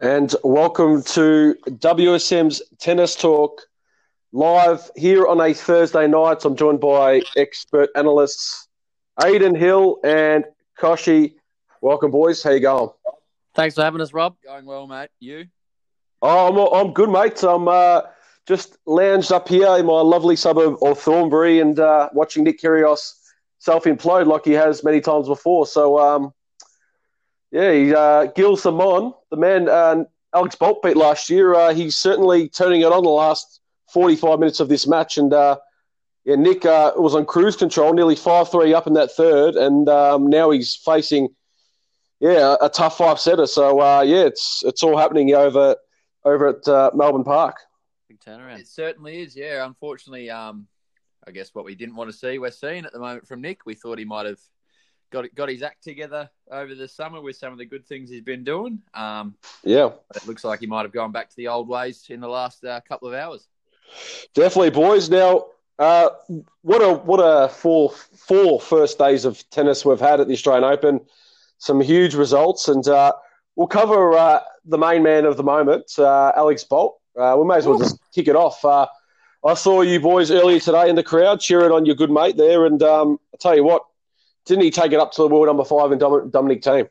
and welcome to WSM's Tennis Talk live here on a Thursday night. I'm joined by expert analysts Aidan Hill and Koshi. Welcome, boys. How you going? Thanks for having us, Rob. Going well, mate. You? Oh, I'm, I'm good, mate. I'm uh, just lounged up here in my lovely suburb of Thornbury and uh, watching Nick Kyrgios self-implode like he has many times before. So, um, yeah, he, uh, Gilles Simon, the man uh, Alex Bolt beat last year, uh, he's certainly turning it on the last 45 minutes of this match. And uh, yeah, Nick uh, was on cruise control, nearly 5 3 up in that third. And um, now he's facing, yeah, a, tough five setter. So, uh, yeah, it's it's all happening over over at uh, Melbourne Park. Big turnaround. It certainly is, yeah. Unfortunately, um, I guess what we didn't want to see, we're seeing at the moment from Nick. We thought he might have got got his act together over the summer with some of the good things he's been doing. Um, yeah, it looks like he might have gone back to the old ways in the last uh, couple of hours. Definitely, boys. Now, uh, what a what a four four first days of tennis we've had at the Australian Open. Some huge results, and uh, we'll cover uh, the main man of the moment, uh, Alex Bolt. Uh, we may as well just kick it off. I saw you boys earlier today in the crowd cheering on your good mate there, and um, I tell you what, didn't he take it up to the world number five and Dominic Thiem?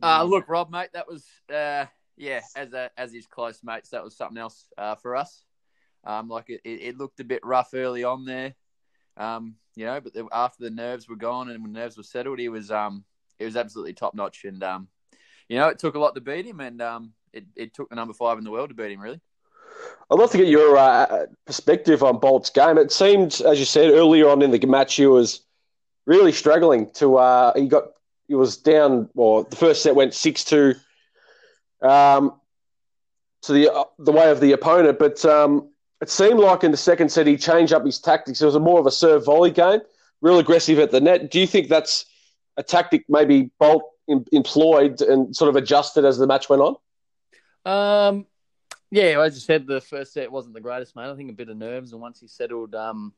Uh, look, Rob, mate, that was uh, yeah, as a, as his close mates, that was something else uh, for us. Um, like it, it, looked a bit rough early on there, um, you know, but the, after the nerves were gone and when nerves were settled, he was um, it was absolutely top notch, and um, you know, it took a lot to beat him, and um, it, it took the number five in the world to beat him, really. I'd love to get your uh, perspective on Bolt's game. It seemed, as you said earlier on in the match, he was really struggling to. Uh, he got he was down. Well, the first set went six two, um, to the uh, the way of the opponent. But um, it seemed like in the second set he changed up his tactics. It was a more of a serve volley game, real aggressive at the net. Do you think that's a tactic maybe Bolt employed and sort of adjusted as the match went on? Um, yeah, as you said, the first set wasn't the greatest, mate. I think a bit of nerves, and once he settled, um,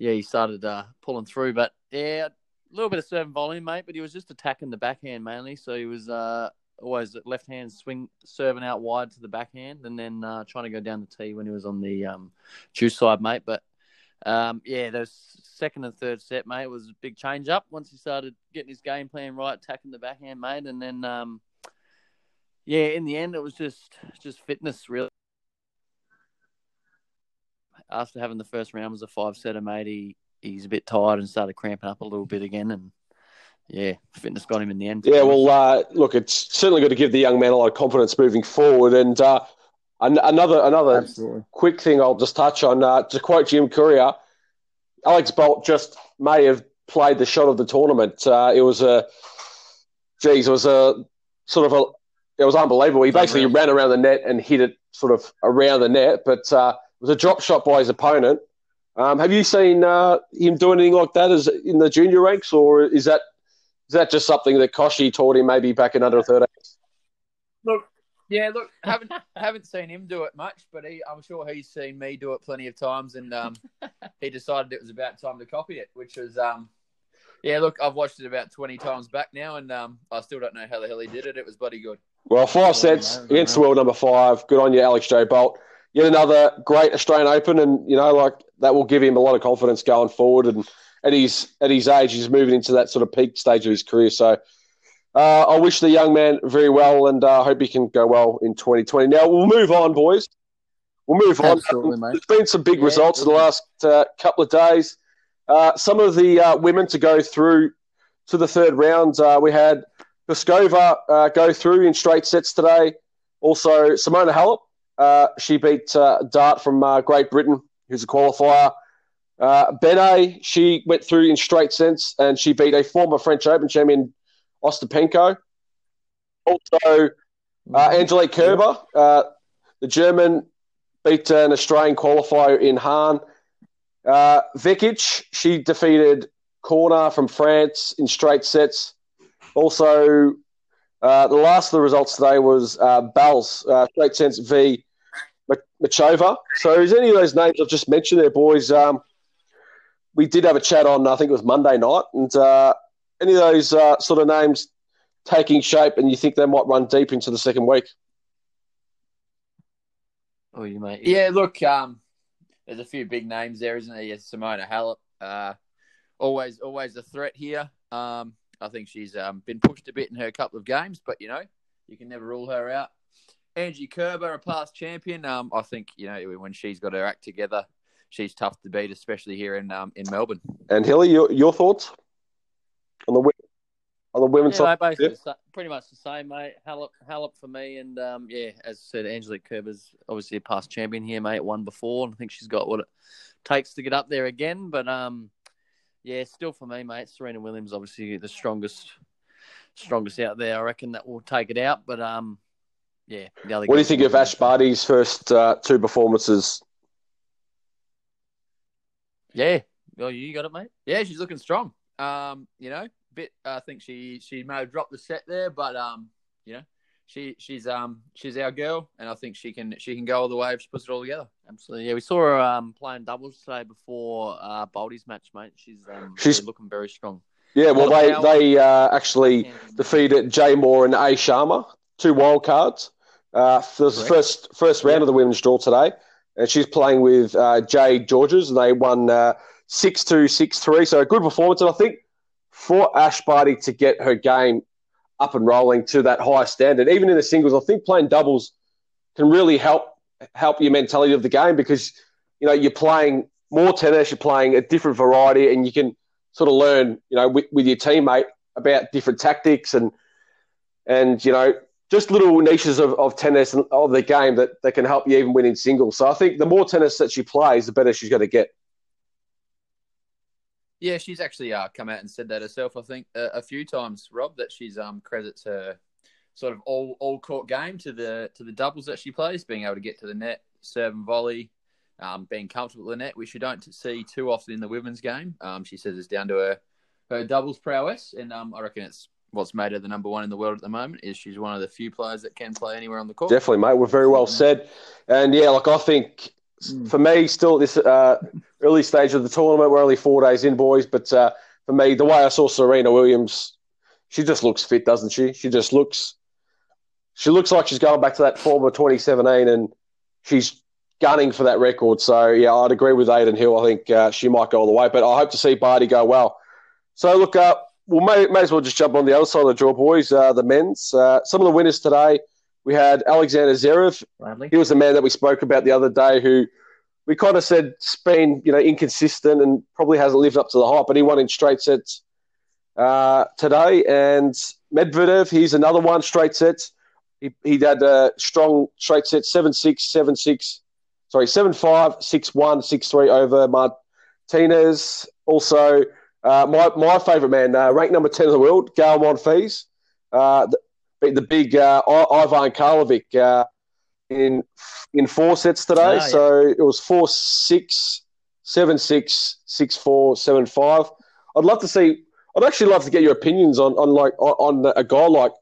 yeah, he started uh, pulling through. But yeah, a little bit of serving volume, mate. But he was just attacking the backhand mainly. So he was uh, always left hand swing, serving out wide to the backhand, and then uh, trying to go down the tee when he was on the um, juice side, mate. But um, yeah, those second and third set, mate, was a big change up once he started getting his game plan right, attacking the backhand, mate, and then um, yeah, in the end, it was just just fitness really after having the first round was a five setter, mate, he, he's a bit tired and started cramping up a little bit again. And yeah, fitness got him in the end. Yeah, well, uh, look, it's certainly got to give the young man a lot of confidence moving forward. And uh, another another Absolutely. quick thing I'll just touch on uh, to quote Jim Courier, Alex Bolt just may have played the shot of the tournament. Uh, it was a, geez, it was a sort of a, it was unbelievable. He basically ran around the net and hit it sort of around the net, but uh, was a drop shot by his opponent. Um, have you seen uh, him do anything like that as in the junior ranks, or is that is that just something that Koshi taught him maybe back in under 13? Look, yeah, look, haven't haven't seen him do it much, but he, I'm sure he's seen me do it plenty of times, and um, he decided it was about time to copy it, which was, um, yeah, look, I've watched it about 20 times back now, and um, I still don't know how the hell he did it. It was bloody good. Well, five sets against the world number five. Good on you, Alex J. Bolt yet another great Australian Open, and you know, like that will give him a lot of confidence going forward. And at his at his age, he's moving into that sort of peak stage of his career. So. Uh, I wish the young man very well, and I uh, hope he can go well in 2020. Now we'll move on, boys. We'll move Absolutely, on. Mate. There's been some big yeah, results in the last uh, couple of days. Uh, some of the uh, women to go through to the third round. Uh, we had Pliskova go through in straight sets today. Also, Simona Halep uh, she beat uh, Dart from uh, Great Britain, who's a qualifier. Uh, Benet, she went through in straight sets and she beat a former French Open champion, Ostapenko. Also, uh, Angelique Kerber, uh, the German, beat an Australian qualifier in Hon. Uh, Vekic, she defeated Cornet from France in straight sets. Also, uh, the last of the results today was uh, Bells, uh, straight sets v Machova. So, is any of those names I've just mentioned there, boys? Um, we did have a chat on, I think it was Monday night, and uh, any of those uh, sort of names taking shape, and you think they might run deep into the second week? Oh, you mate. Yeah, look, um, there's a few big names there, isn't there? Yeah, Simona Halep, uh, always, always a threat here. Um, I think she's um, been pushed a bit in her couple of games, but you know, you can never rule her out. Angie Kerber, a past champion. Um, I think you know when she's got her act together, she's tough to beat, especially here in um, in Melbourne. And Hilly, your, your thoughts on the on the women's yeah, side? basically yeah. pretty much the same, mate. Halep, Halep for me, and um, yeah, as I said, Angelique Kerber's obviously a past champion here, mate. Won before, and I think she's got what it takes to get up there again. But um, yeah, still for me, mate. Serena Williams, obviously the strongest, strongest out there. I reckon that will take it out. But um, yeah. what do you think of Ash Barty's first uh, two performances? Yeah, well, you got it, mate. Yeah, she's looking strong. Um, you know, bit. I think she she may have dropped the set there, but um, you know, she she's um she's our girl, and I think she can she can go all the way if she puts it all together. Absolutely, yeah. We saw her um playing doubles today before uh Boldy's match, mate. She's um she's really looking very strong. Yeah, well, they they uh, actually defeated Jay Moore and A Sharma, two wild cards. Uh, the first first round of the women's draw today, and she's playing with uh, Jay Goerges, and they won uh, six two six three. So a good performance, and I think for Ash Barty to get her game up and rolling to that high standard. Even in the singles, I think playing doubles can really help help your mentality of the game because you know you're playing more tennis, you're playing a different variety, and you can sort of learn you know with, with your teammate about different tactics and and you know just little niches of, of tennis and of the game that, that can help you even win in singles. So I think the more tennis that she plays, the better she's going to get. Yeah, she's actually uh, come out and said that herself. I think uh, a few times, Rob, that she's um credits her sort of all all court game to the to the doubles that she plays, being able to get to the net, serve and volley, um, being comfortable with the net, which you don't see too often in the women's game. Um, she says it's down to her her doubles prowess, and um, I reckon it's what's made her the number one in the world at the moment. Is she's one of the few players that can play anywhere on the court. Definitely, mate. We're very well said, and yeah, like I think for me, still at this uh, early stage of the tournament, we're only four days in, boys. But uh, for me, the way I saw Serena Williams, she just looks fit, doesn't she? She just looks, she looks like she's going back to that form of 2017, and she's gunning for that record. So yeah, I'd agree with Aidan Hill. I think uh, she might go all the way, but I hope to see Barty go well. So look, uh, we may, may as well just jump on the other side of the draw, boys. Uh, the men's. Uh, some of the winners today. We had Alexander Zverev. Bradley. He was the man that we spoke about the other day who we kind of said has been, you know, inconsistent and probably hasn't lived up to the hype, but he won in straight sets uh, today. And Medvedev, he's another one, straight sets. He, he had a strong straight set, 7 6, 7 6, sorry, 7 5, 6 1, 6 3 over Martinez. Also, uh, my my favourite man, uh, ranked number 10 in the world, Gael Monfils. Uh, beat the big uh, Ivan Karlovic uh, in in four sets today. Oh, yeah. So it was four six, seven six, six four, seven five. I'd love to see. I'd actually love to get your opinions on on like on, on a guy like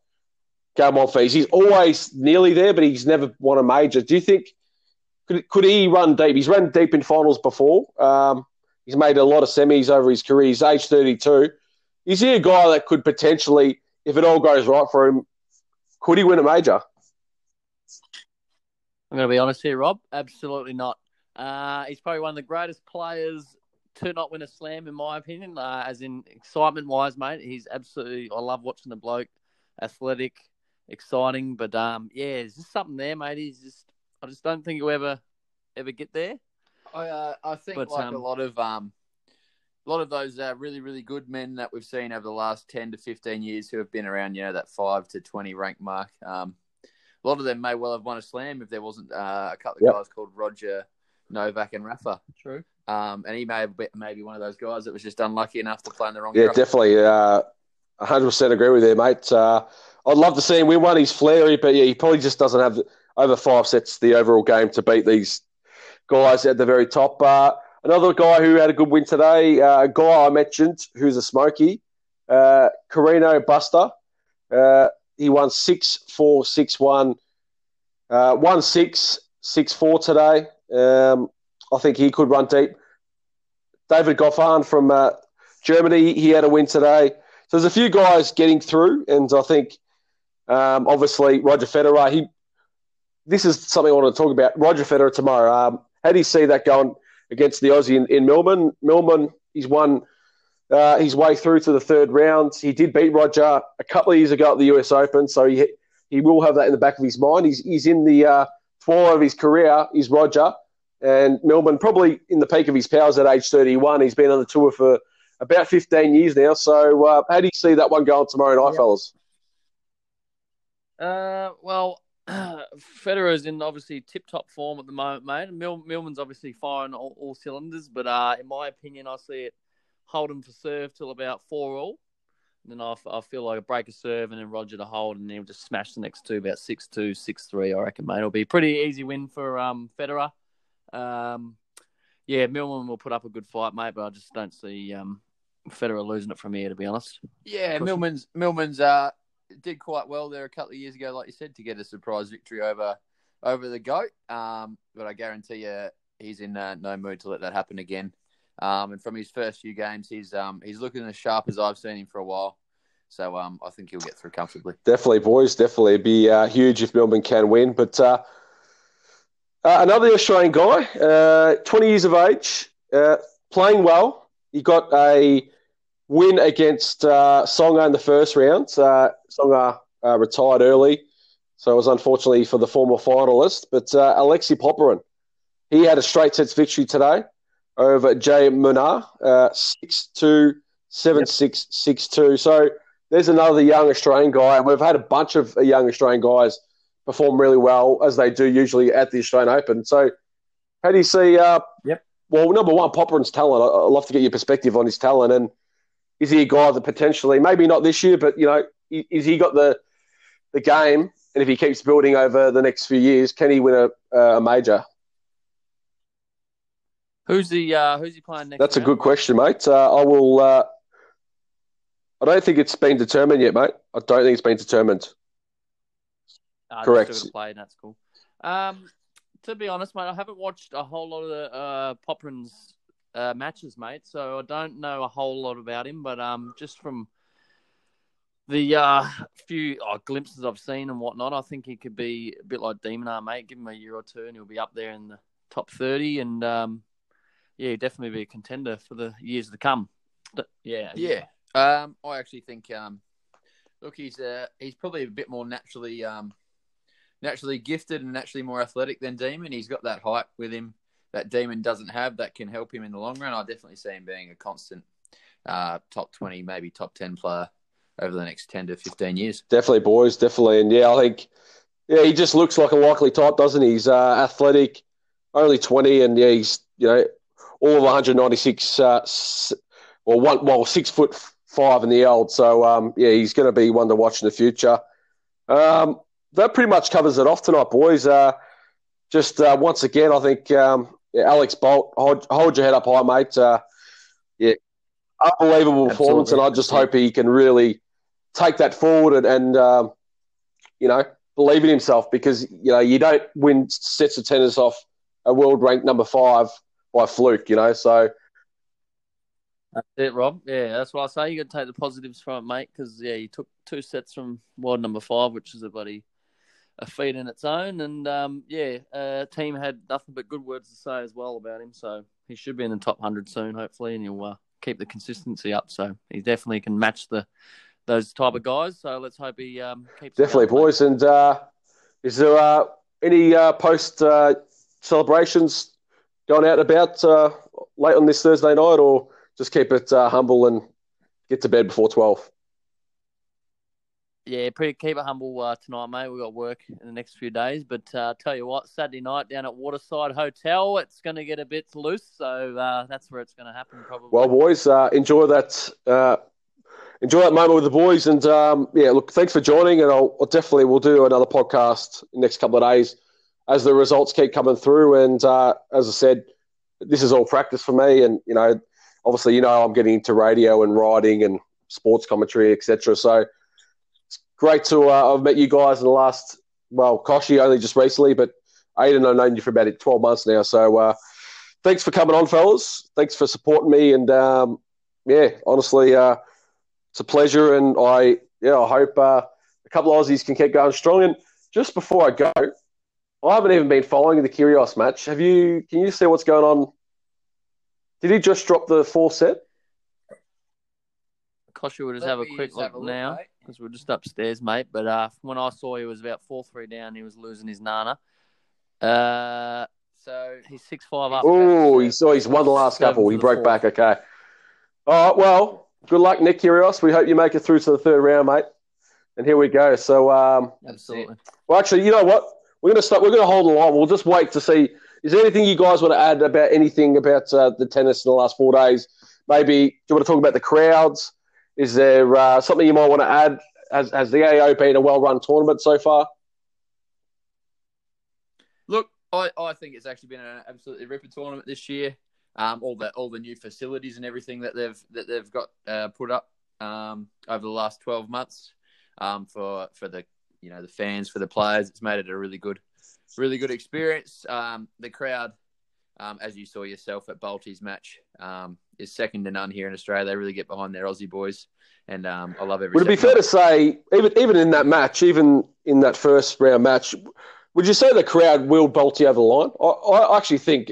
Gael Monfils. He's always nearly there, but he's never won a major. Do you think could could he run deep? He's run deep in finals before. Um, he's made a lot of semis over his career. He's age thirty two. Is he a guy that could potentially, if it all goes right for him, could he win a major? I'm going to be honest here, Rob. Absolutely not. Uh, he's probably one of the greatest players to not win a slam, in my opinion. Uh, as in excitement wise, mate, he's absolutely. I love watching the bloke, athletic, exciting. But um, yeah, there's just something there, mate. He's just. I just don't think he'll ever, ever get there. I uh, I think but, like um, a lot of um, a lot of those uh, really really good men that we've seen over the last ten to fifteen years who have been around, you know, that five to twenty rank mark. Um, a lot of them may well have won a slam if there wasn't uh, a couple of yep. guys called Roger, Novak, and Rafa. True. Um, and he may have been maybe one of those guys that was just unlucky enough to play in the wrong. Yeah, truck. definitely. Uh, 100% agree with you, mate. Uh, I'd love to see him win one. He's flary, but yeah, he probably just doesn't have over five sets the overall game to beat these guys at the very top. Uh, another guy who had a good win today, uh, a guy I mentioned who's a smoky, uh, Carreno Busta. Uh, he won 6 4, 6 1, uh, 1 6, 6 4 today. Um, I think he could run deep. David Goffin from uh, Germany, he had a win today. so there's a few guys getting through, and I think um, obviously Roger Federer. He this is something I want to talk about. Roger Federer tomorrow. Um, how do you see that going against the Aussie in, in Melbourne? Millman, he's won uh, his way through to the third round. He did beat Roger a couple of years ago at the US Open, so he he will have that in the back of his mind. He's he's in the uh, of his career. Is Roger and Melbourne probably in the peak of his powers at age 31. He's been on the tour for about 15 years now. So uh, how do you see that one going tomorrow night, fellas? Uh, well, Federer's in obviously tip-top form at the moment, mate. Mil- Millman's obviously firing all, all cylinders, but uh, in my opinion, I see it holding for serve till about four all. And then I, I feel like a break a serve and then Roger to hold, and then he'll just smash the next two about six two, six three. I reckon, mate. It'll be a pretty easy win for um, Federer. Um, yeah, Millman will put up a good fight, mate, but I just don't see um, Federer losing it from here, to be honest. Yeah, Millman's Millman's uh, did quite well there a couple of years ago, like you said, to get a surprise victory over over the goat. Um, but I guarantee you, he's in uh, no mood to let that happen again. Um, and from his first few games, he's um, he's looking as sharp as I've seen him for a while. So um, I think he'll get through comfortably. Definitely, boys. Definitely, It'd be uh, huge if Millman can win. But uh, uh, another Australian guy, uh, 20 years of age, uh, playing well. He got a win against uh, Tsonga in the first round. Uh, Tsonga uh, retired early, so it was unfortunately for the former finalist. But uh, Alexei Popyrin, he had a straight sets victory today over Jay Munar, uh, 6-2, 7-6, 6-2. So there's another young Australian guy, and we've had a bunch of young Australian guys perform really well as they do usually at the Australian Open. So how do you see? Uh, yep. Well, number one, Popyrin's talent. I'd love to get your perspective on his talent and is he a guy that potentially, maybe not this year, but you know, is he got the the game? And if he keeps building over the next few years, can he win a, a major? Who's the uh, who's he playing next? That's round? a good question, mate. Uh, I will. Uh, I don't think it's been determined yet, mate. I don't think it's been determined. Uh, Correct. That's cool. Um, to be honest, mate, I haven't watched a whole lot of the uh, Popyrin's uh, matches, mate. So I don't know a whole lot about him, but um, just from the uh, few oh, glimpses I've seen and whatnot, I think he could be a bit like de Minaur, mate. Give him a year or two, and he'll be up there in the top thirty, and um, yeah, definitely be a contender for the years to come. But, yeah, yeah. Um, I actually think, um, look, he's uh, he's probably a bit more naturally um, naturally gifted and naturally more athletic than Demon. He's got that height with him that Demon doesn't have that can help him in the long run. I definitely see him being a constant uh, top 20, maybe top 10 player over the next 10 to 15 years. Definitely, boys, definitely. And yeah, I think, yeah, he just looks like a likely type, doesn't he? He's uh, athletic, only 20, and yeah, he's, you know, all of 196, uh, well, one, well, six foot five in the old. So, um, yeah, he's going to be one to watch in the future. Um, that pretty much covers it off tonight, boys. Uh, just uh, once again, I think um, yeah, Alex Bolt, hold, hold, your head up high, mate. Uh, yeah, unbelievable Absolutely. performance, and I just hope he can really take that forward and, and um, you know believe in himself because you know you don't win sets of tennis off a world ranked number five by fluke, you know. So that's it, Rob. Yeah, that's what I say. You got to take the positives from it, mate. Because yeah, you took two sets from world number five, which is a bloody a feat in its own. And um, yeah, uh, Thiem had nothing but good words to say as well about him. So he should be in the top hundred soon, hopefully, and he'll uh, keep the consistency up. So he definitely can match the those type of guys. So let's hope he um, keeps. Definitely, boys. And uh, is there uh, any uh, post uh, celebrations going out about late on this Thursday night, or just keep it humble and get to bed before twelve? Yeah, pretty keep it humble uh, tonight, mate. We've got work in the next few days, but uh, tell you what, Saturday night down at Waterside Hotel, it's going to get a bit loose, so uh, that's where it's going to happen probably. Well, boys, uh, enjoy that. Uh, enjoy that moment with the boys, and um, yeah, look, thanks for joining, and I'll, I'll definitely we'll do another podcast next couple of days as the results keep coming through. And uh, as I said, this is all practice for me, and you know, obviously, you know, I'm getting into radio and writing and sports commentary, etc. So great to uh, I've met you guys in the last well, Koshi only just recently, but Aiden I've known you for about twelve months now. So uh, thanks for coming on, fellas. Thanks for supporting me, and um, yeah, honestly, uh, it's a pleasure, and I yeah, I hope uh, a couple of Aussies can keep going strong. And just before I go, I haven't even been following the Kyrgios match. Have you? Can you see what's going on? Did he just drop the fourth set? Kosher will just have a quick just have look a look, now mate. Because we're just upstairs, mate. But uh, when I saw he was about four three down, he was losing his nana. Uh, So he's six five up. Oh, he saw he's won the last couple. He broke fourth. back. Okay. All right. Well, good luck, Nick Kyrgios. We hope you make it through to the third round, mate. And here we go. So, um, Absolutely. well, actually, you know what? We're gonna stop. We're gonna hold the line. We'll just wait to see. Is there anything you guys want to add about anything about uh, the tennis in the last four days? Maybe do you want to talk about the crowds? Is there uh, something you might want to add? Has, has the AO been a well-run tournament so far? Look, I, I think it's actually been an absolutely ripper tournament this year. Um, all the all the new facilities and everything that they've that they've got uh, put up um, over the last twelve months um, for for the you know the fans for the players, it's made it a really good really good experience. Um, the crowd, um, as you saw yourself at Balti's match, um, is second to none here in Australia. They really get behind their Aussie boys, and um, I love every. Would it be fair to say, even even in that match, even in that first round match, would you say the crowd willed Bolte over the line? I, I actually think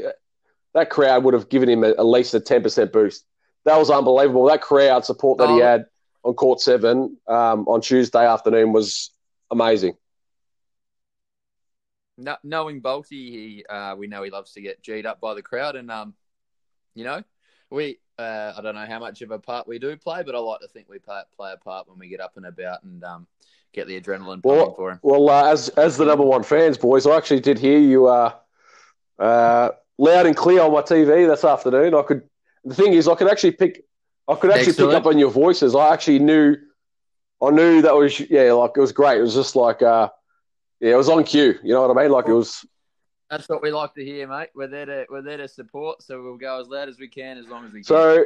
that crowd would have given him a, at least a ten percent boost. That was unbelievable. That crowd support that he Oh. had on court seven um, on Tuesday afternoon was amazing. No, knowing Bolty, he uh, we know he loves to get G'd up by the crowd, and um, you know, we uh, I don't know how much of a part we do play, but I like to think we play, play a part when we get up and about and um, get the adrenaline pumping Well, for him. well, uh, as as the number one fans, boys, I actually did hear you uh, uh, loud and clear on my TV this afternoon. I could. The thing is, I could actually pick. I could actually Excellent. pick up on your voices. I actually knew. I knew that was yeah, like it was great. It was just like uh, yeah, it was on cue. You know what I mean? Like it was. That's what we like to hear, mate. We're there to we're there to support, so we'll go as loud as we can, as long as we can. So,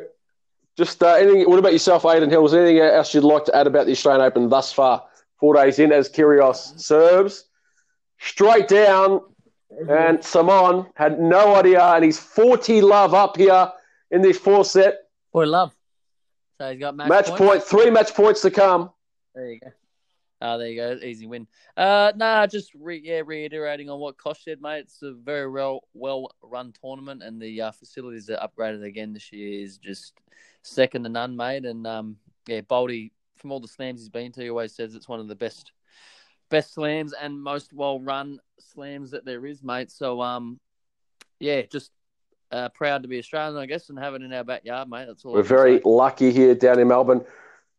just uh, anything. What about yourself, Aidan Hills? Anything else you'd like to add about the Australian Open thus far? Four days in, as Kyrgios serves straight down, and Simon had no idea, and he's forty love up here in this fourth set. Boy, love. So he's got match, Match points. point, three match points to come. There you go. Oh, there you go. Easy win. Uh, nah, just re- yeah, reiterating on what Kosh said, mate. It's a very well well run tournament, and the uh, facilities are upgraded again this year is just second to none, mate. And um, yeah, Boldy from all the slams he's been to, he always says it's one of the best best slams and most well run slams that there is, mate. So um, yeah, just uh, proud to be Australian, I guess, and have it in our backyard, mate. That's all. We're very say. lucky here down in Melbourne.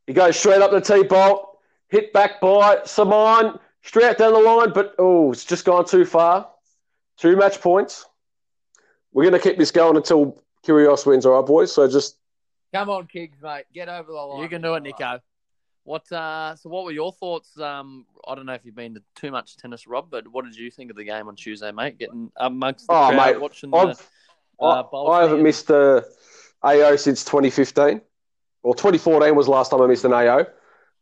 He goes straight up the tee bolt, hit back by Simon, straight down the line, but oh, it's just gone too far. Two match points. We're going to keep this going until Kyrgios wins, all right, boys? So just Come on, Kiggs, mate, get over the line. You can do it, Nico. What? Uh, so, what were your thoughts? Um, I don't know if you've been to too much tennis, Rob, but what did you think of the game on Tuesday, mate? Getting amongst the Oh, crowd, mate, watching the. I've, uh, I, Bolte I haven't and- missed a AO since 2015. Well, 2014 was the last time I missed an AO.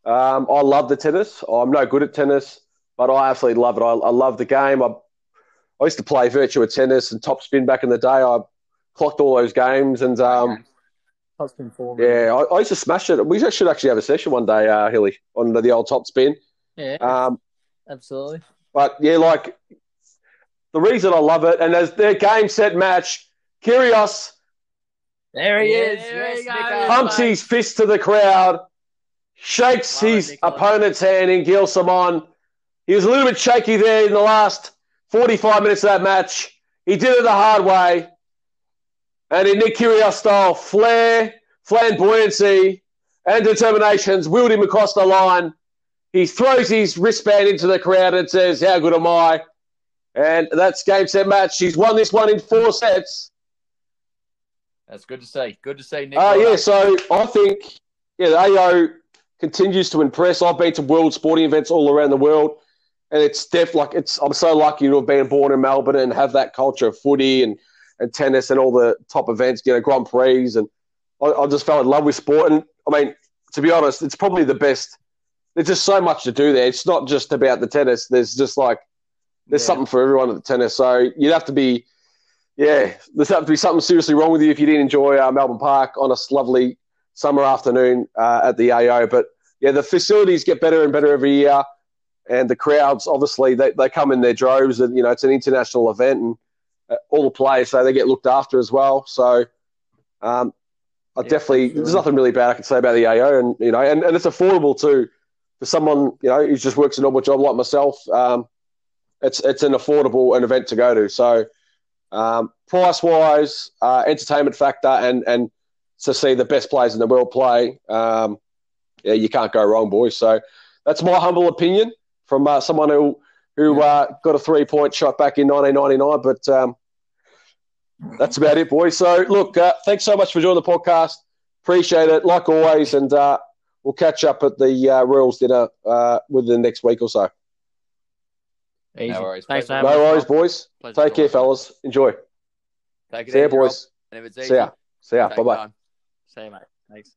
Um, I love the tennis. I'm no good at tennis, but I absolutely love it. I, I love the game. I, I used to play Virtua Tennis and Top Spin back in the day. I clocked all those games, and um, yeah, I, I used to smash it. We should actually have a session one day, uh, Hilly, on the, the old Top Spin. yeah, Um, absolutely. but yeah, like the reason I love it, and as their game set match, Kyrgios There he Yeah, is. there Yes, you go. Nico. pumps his fist to the crowd, shakes his opponent's hand in Gilles Simon. He was a little bit shaky there in the last 45 minutes of that match. He did it the hard way. And in Nick Kyrgios style, flair, flamboyancy, and determinations wheeled him across the line. He throws his wristband into the crowd and says, How good am I? And that's game set match. He's won this one in four sets. That's good to see. Good to see, Nick. Uh, yeah, so I think yeah, the AO continues to impress. I've been to world sporting events all around the world, and it's def like it's. I'm so lucky to have been born in Melbourne and have that culture of footy and, and tennis and all the top events, you know, Grand Prix, and I, I just fell in love with sport. And I mean, to be honest, it's probably the best. There's just so much to do there. It's not just about the tennis. There's just like there's Yeah. something for everyone at the tennis. So you'd have to be, yeah, there's have to be something seriously wrong with you if you didn't enjoy uh, Melbourne Park on a lovely summer afternoon uh, at the AO. But yeah, the facilities get better and better every year, and the crowds obviously they, they come in their droves, and you know it's an international event, and uh, all the players so they get looked after as well. So. Um, I Yeah, definitely absolutely. there's nothing really bad I can say about the AO, and you know, and, and it's affordable too for someone you know who just works a normal job like myself. Um, it's it's an affordable an event to go to. So um, price wise, uh, entertainment factor, and and to see the best players in the world play, um, yeah, you can't go wrong, boys. So that's my humble opinion from uh, someone who who uh, got a three point shot back in 1999. But um, that's about it, boys. So look, uh, thanks so much for joining the podcast. Appreciate it, like always, and uh, we'll catch up at the uh, Royals dinner uh, within the next week or so. Easy. No worries. Thanks, Pleasure. man. No worries, boys. Pleasure Take care, talking. fellas. Enjoy. Take it See ya, boys. And if it's easy, See ya. See ya. Bye bye. You, mate. Thanks.